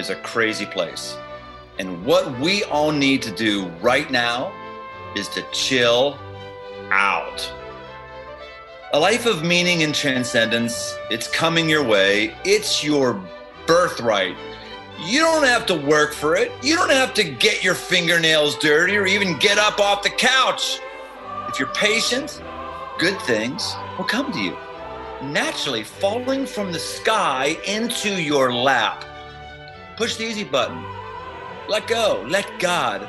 is a crazy place. And what we all need to do right now is to chill out. A life of meaning and transcendence, it's coming your way. It's your birthright. You don't have to work for it. You don't have to get your fingernails dirty or even get up off the couch. If you're patient, good things will come to you, naturally falling from the sky into your lap. Push the easy button. Let go. Let God.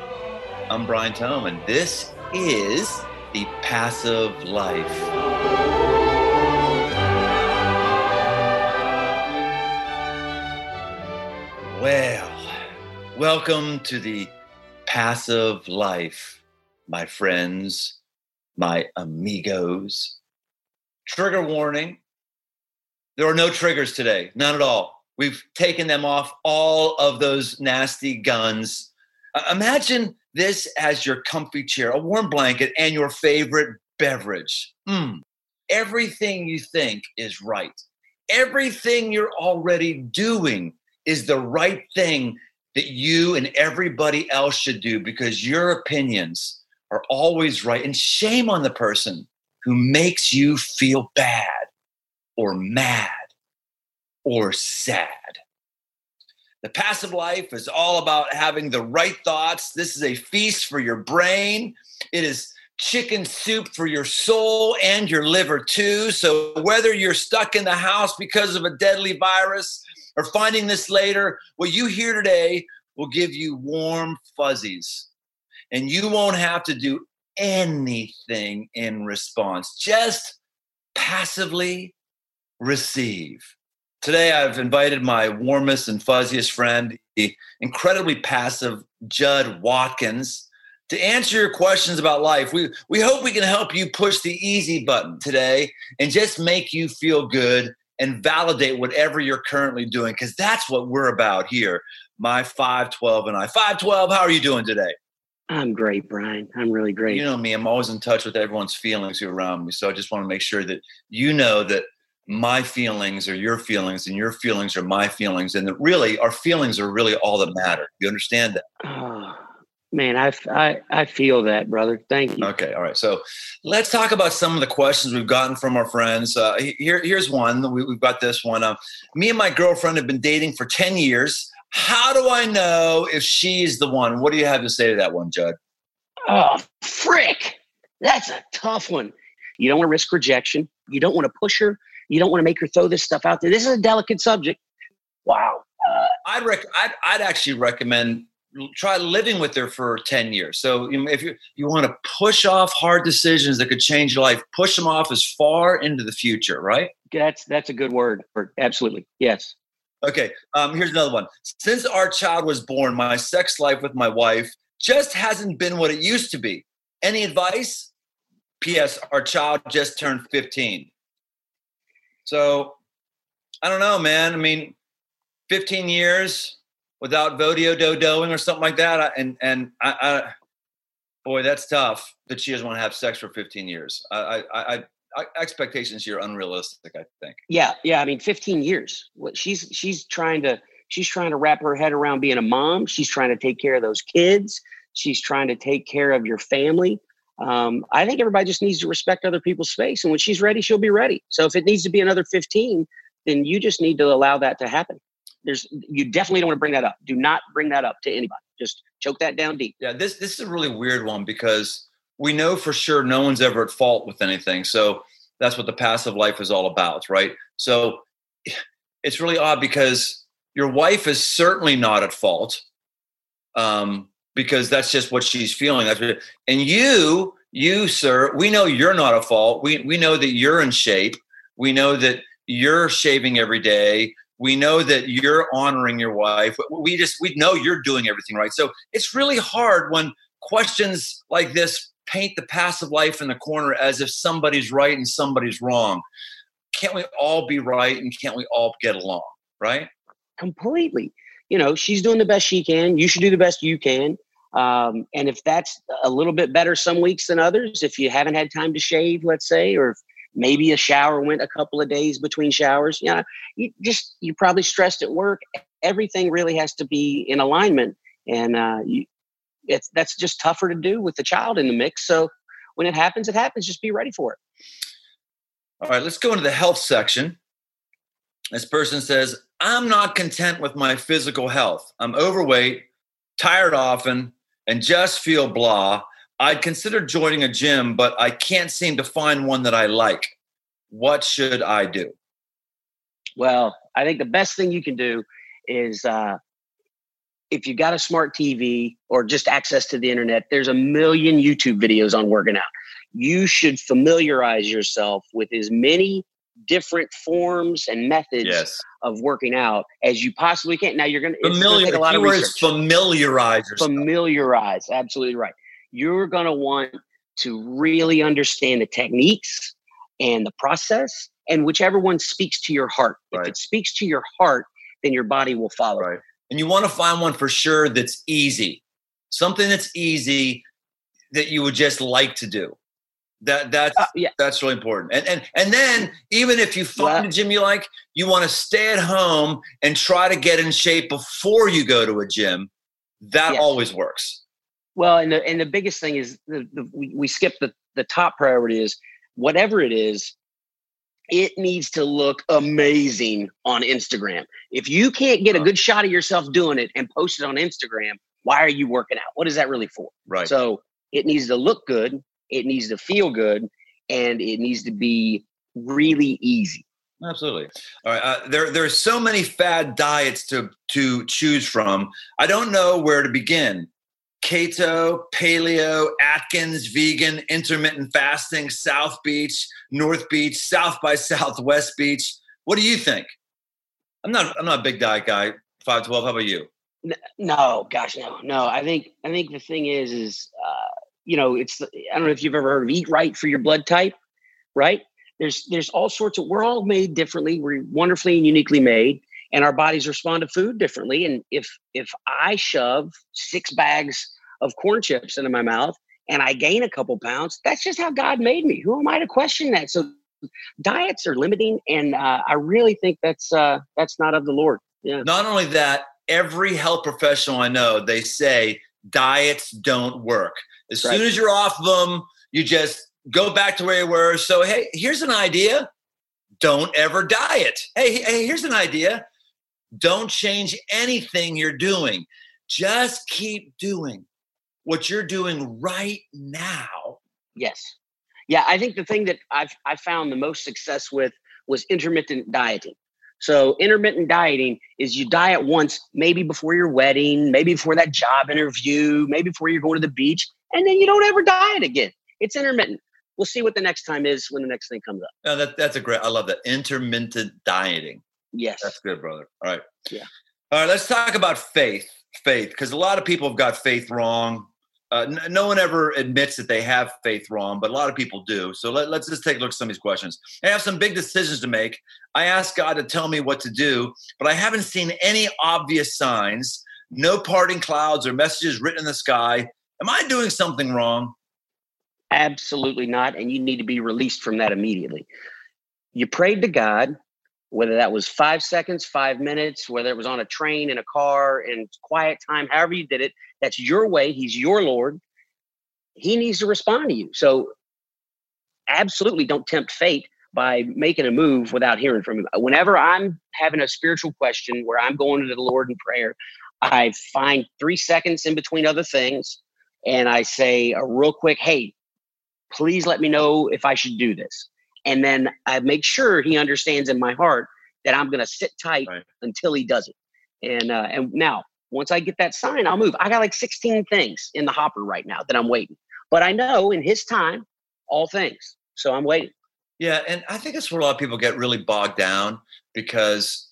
I'm Brian Tome, and this is the passive life. Well, welcome to the passive life, my friends my amigos. Trigger warning there are no triggers today, none at all. We've taken them off all of those nasty guns. Uh, imagine this as your comfy chair, a warm blanket, and your favorite beverage. Mm. Everything you think is right. Everything you're already doing is the right thing that you and everybody else should do because your opinions are always right. And shame on the person who makes you feel bad or mad or sad. The passive life is all about having the right thoughts. This is a feast for your brain. It is chicken soup for your soul and your liver, too. So, whether you're stuck in the house because of a deadly virus or finding this later, what you hear today will give you warm fuzzies and you won't have to do anything in response. Just passively receive. Today, I've invited my warmest and fuzziest friend, the incredibly passive Judd Watkins, to answer your questions about life. We, we hope we can help you push the easy button today and just make you feel good and validate whatever you're currently doing, because that's what we're about here. My 512 and I. 512, how are you doing today? I'm great, Brian. I'm really great. You know me, I'm always in touch with everyone's feelings around me. So I just want to make sure that you know that my feelings are your feelings and your feelings are my feelings. And that really our feelings are really all that matter. You understand that? Oh, man, I, I, I feel that, brother. Thank you. Okay. All right. So let's talk about some of the questions we've gotten from our friends. Uh, here, here's one. We, have got this one. Uh, me and my girlfriend have been dating for 10 years. How do I know if she's the one? What do you have to say to that one, Judd? Oh, frick. That's a tough one. You don't want to risk rejection. You don't want to push her. You don't want to make her throw this stuff out there. This is a delicate subject. Wow. Uh, I'd, rec- I'd, I'd actually recommend try living with her for 10 years. So if you, you want to push off hard decisions that could change your life, push them off as far into the future, right? That's, that's a good word. For, Absolutely. Yes. Okay, um, here's another one. Since our child was born, my sex life with my wife just hasn't been what it used to be. Any advice? P.S. Our child just turned 15. So I don't know, man. I mean, 15 years without vodio doing or something like that, and and I, I, boy, that's tough. That she doesn't want to have sex for 15 years. I I, I expectations here unrealistic. I think. Yeah, yeah. I mean, 15 years. She's she's trying to she's trying to wrap her head around being a mom. She's trying to take care of those kids. She's trying to take care of your family. Um, I think everybody just needs to respect other people's space, and when she's ready, she'll be ready. So if it needs to be another 15, then you just need to allow that to happen. There's you definitely don't want to bring that up. Do not bring that up to anybody. Just choke that down deep. Yeah, this this is a really weird one because we know for sure no one's ever at fault with anything. So that's what the passive life is all about, right? So it's really odd because your wife is certainly not at fault um, because that's just what she's feeling. That's what, and you, you, sir, we know you're not a fault. We we know that you're in shape. We know that you're shaving every day. We know that you're honoring your wife. We just we know you're doing everything right. So it's really hard when questions like this paint the passive life in the corner as if somebody's right and somebody's wrong. Can't we all be right and can't we all get along, right? Completely. You know, she's doing the best she can. You should do the best you can. Um, and if that's a little bit better some weeks than others, if you haven't had time to shave, let's say, or maybe a shower went a couple of days between showers, you know, you just, you're probably stressed at work everything really has to be in alignment. And uh, you, it's that's just tougher to do with the child in the mix. So when it happens, it happens. Just be ready for it. All right, let's go into the health section. This person says, I'm not content with my physical health. I'm overweight, tired often, and just feel blah. I'd consider joining a gym, but I can't seem to find one that I like. What should I do? Well, I think the best thing you can do is uh, if you got a smart TV or just access to the internet, there's a million YouTube videos on working out. You should familiarize yourself with as many different forms and methods yes. of working out as you possibly can. Now you're going to familiar. a lot of research. familiarize. Familiarize, absolutely right. You're going to want to really understand the techniques and the process, and whichever one speaks to your heart. Right. If it speaks to your heart, then your body will follow. Right. And you want to find one for sure that's easy, something that's easy that you would just like to do. That that's uh, yeah. that's really important. And and and then even if you find yeah. a gym you like, you want to stay at home and try to get in shape before you go to a gym. That yes. always works. Well, and the and the biggest thing is the, the we, we skip the the top priority is whatever it is, it needs to look amazing on Instagram. If you can't get a good shot of yourself doing it and post it on Instagram, why are you working out? What is that really for? Right. So it needs to look good it needs to feel good, and it needs to be really easy. Absolutely. All right. Uh, there, there are so many fad diets to to choose from. I don't know where to begin. Keto, paleo, Atkins, vegan, intermittent fasting, South Beach, North Beach, South by Southwest Beach. What do you think? I'm not. I'm not a big diet guy. Five twelve. How about you? No, gosh, no, no. I think. I think the thing is, is you know, it's I don't know if you've ever heard of eat right for your blood type, right? There's there's all sorts of we're all made differently. We're wonderfully and uniquely made, and our bodies respond to food differently. And if if I shove six bags of corn chips into my mouth and I gain a couple pounds, that's just how God made me. Who am I to question that? So diets are limiting, and uh, I really think that's uh, that's not of the Lord. Yeah. Not only that, every health professional I know they say diets don't work. As right. soon as you're off them, you just go back to where you were. So, hey, here's an idea. Don't ever diet. Hey, hey, here's an idea. Don't change anything you're doing. Just keep doing what you're doing right now. Yes. Yeah, I think the thing that I've I found the most success with was intermittent dieting. So intermittent dieting is you diet once, maybe before your wedding, maybe before that job interview, maybe before you're going to the beach, and then you don't ever diet again. It's intermittent. We'll see what the next time is when the next thing comes up. No, that, that's a great. I love that intermittent dieting. Yes, that's good, brother. All right. Yeah. All right. Let's talk about faith. Faith, because a lot of people have got faith wrong. Uh, n- no one ever admits that they have faith wrong, but a lot of people do. So let, us just take a look at some of these questions. I have some big decisions to make. I ask God to tell me what to do, but I haven't seen any obvious signs, no parting clouds or messages written in the sky. Am I doing something wrong? Absolutely not. And you need to be released from that immediately. You prayed to God, whether that was five seconds, five minutes, whether it was on a train, in a car, in quiet time, however you did it, that's your way. He's your Lord. He needs to respond to you. So, absolutely don't tempt fate by making a move without hearing from him. Whenever I'm having a spiritual question where I'm going to the Lord in prayer, I find three seconds in between other things and I say a real quick, hey, please let me know if I should do this. And then I make sure he understands in my heart that I'm going to sit tight right. until he does it. And uh, and now once I get that sign, I'll move. I got like 16 things in the hopper right now that I'm waiting. But I know in his time, all things. So I'm waiting. Yeah, and I think that's where a lot of people get really bogged down because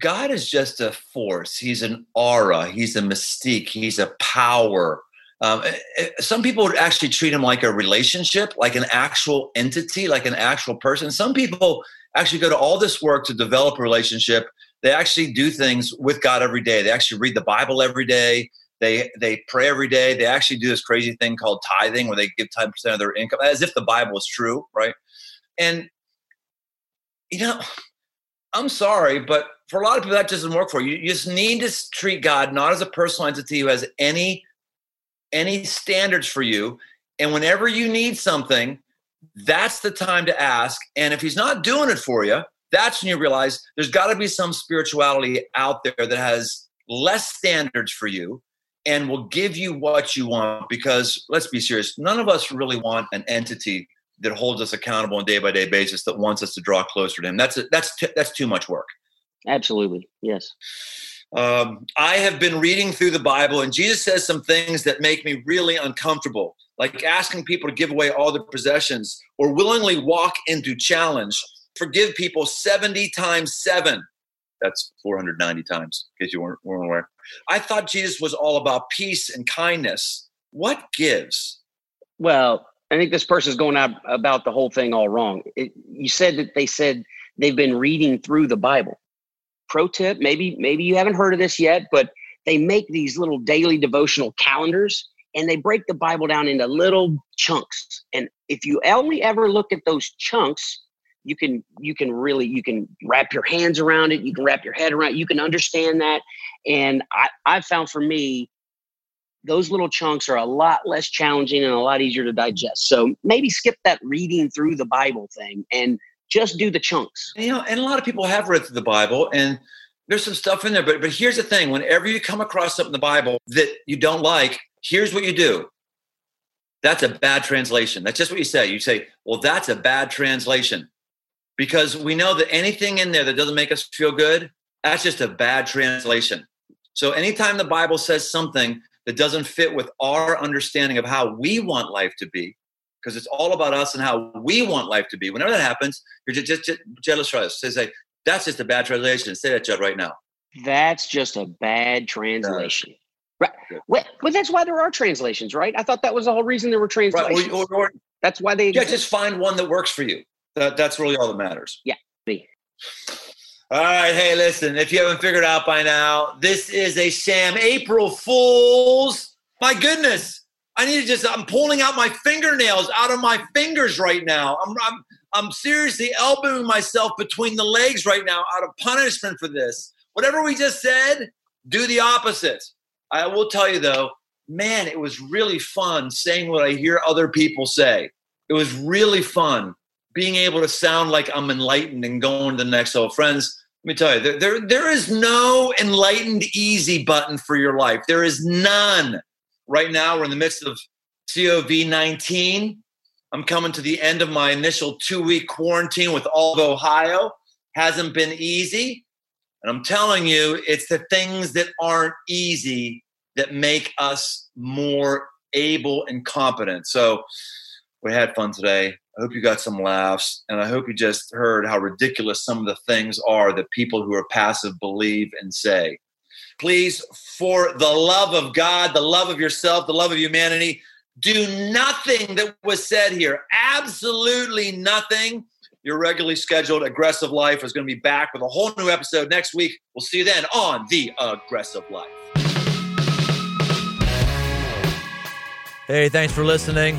God is just a force. He's an aura. He's a mystique. He's a power. Um, eh, eh, some people would actually treat him like a relationship, like an actual entity, like an actual person. Some people actually go to all this work to develop a relationship. They actually do things with God every day. They actually read the Bible every day. They they pray every day. They actually do this crazy thing called tithing, where they give ten percent of their income, as if the Bible is true, right? And you know, I'm sorry, but for a lot of people, that doesn't work for you. You just need to treat God not as a personal entity who has any any standards for you. And whenever you need something, that's the time to ask. And if he's not doing it for you, that's when you realize there's got to be some spirituality out there that has less standards for you and will give you what you want. Because let's be serious, none of us really want an entity that holds us accountable on a day by day basis that wants us to draw closer to him. That's a, that's t- that's too much work. Absolutely, yes. Um, I have been reading through the Bible, and Jesus says some things that make me really uncomfortable, like asking people to give away all their possessions or willingly walk into challenge. Forgive people 70 times seven. That's 490 times, in case you weren't, weren't aware. I thought Jesus was all about peace and kindness. What gives? Well, I think this person's going out about the whole thing all wrong. It, you said that they said they've been reading through the Bible pro tip maybe maybe you haven't heard of this yet but they make these little daily devotional calendars and they break the bible down into little chunks and if you only ever look at those chunks you can you can really you can wrap your hands around it you can wrap your head around it, you can understand that and i i found for me those little chunks are a lot less challenging and a lot easier to digest so maybe skip that reading through the bible thing and just do the chunks. You know, and a lot of people have read through the Bible and there's some stuff in there. But but here's the thing: whenever you come across something in the Bible that you don't like, here's what you do. That's a bad translation. That's just what you say. You say, "Well, that's a bad translation," because we know that anything in there that doesn't make us feel good, that's just a bad translation. So anytime the Bible says something that doesn't fit with our understanding of how we want life to be, because it's all about us and how we want life to be. Whenever that happens, you're just, just, just jealous for us. Say, say, that's just a bad translation. Say that, Judd, right now. That's just a bad translation. Right. Well, well, that's why there are translations, right? I thought that was the whole reason there were translations. Right. Or, or, or, that's why they. Yeah, just find one that works for you. That, that's really all that matters. Yeah. All right, hey, listen. If you haven't figured out by now, this is a Sam April Fools. My goodness, I need to just, I'm pulling out my fingernails out of my fingers right now. I'm, I'm, I'm seriously elbowing myself between the legs right now out of punishment for this. Whatever we just said, do the opposite. I will tell you though, man, it was really fun saying what I hear other people say. It was really fun being able to sound like I'm enlightened and going to the next level. Friends, let me tell you, there, there, there is no enlightened easy button for your life. There is none. Right now, we're in the midst of COVID 19. I'm coming to the end of my initial two week quarantine with all of Ohio. Hasn't been easy. And I'm telling you, it's the things that aren't easy that make us more able and competent. So we had fun today. I hope you got some laughs. And I hope you just heard how ridiculous some of the things are that people who are passive believe and say. Please, for the love of God, the love of yourself, the love of humanity, do nothing that was said here. Absolutely nothing. Your regularly scheduled Aggressive Life is going to be back with a whole new episode next week. We'll see you then on The Aggressive Life. Hey, thanks for listening.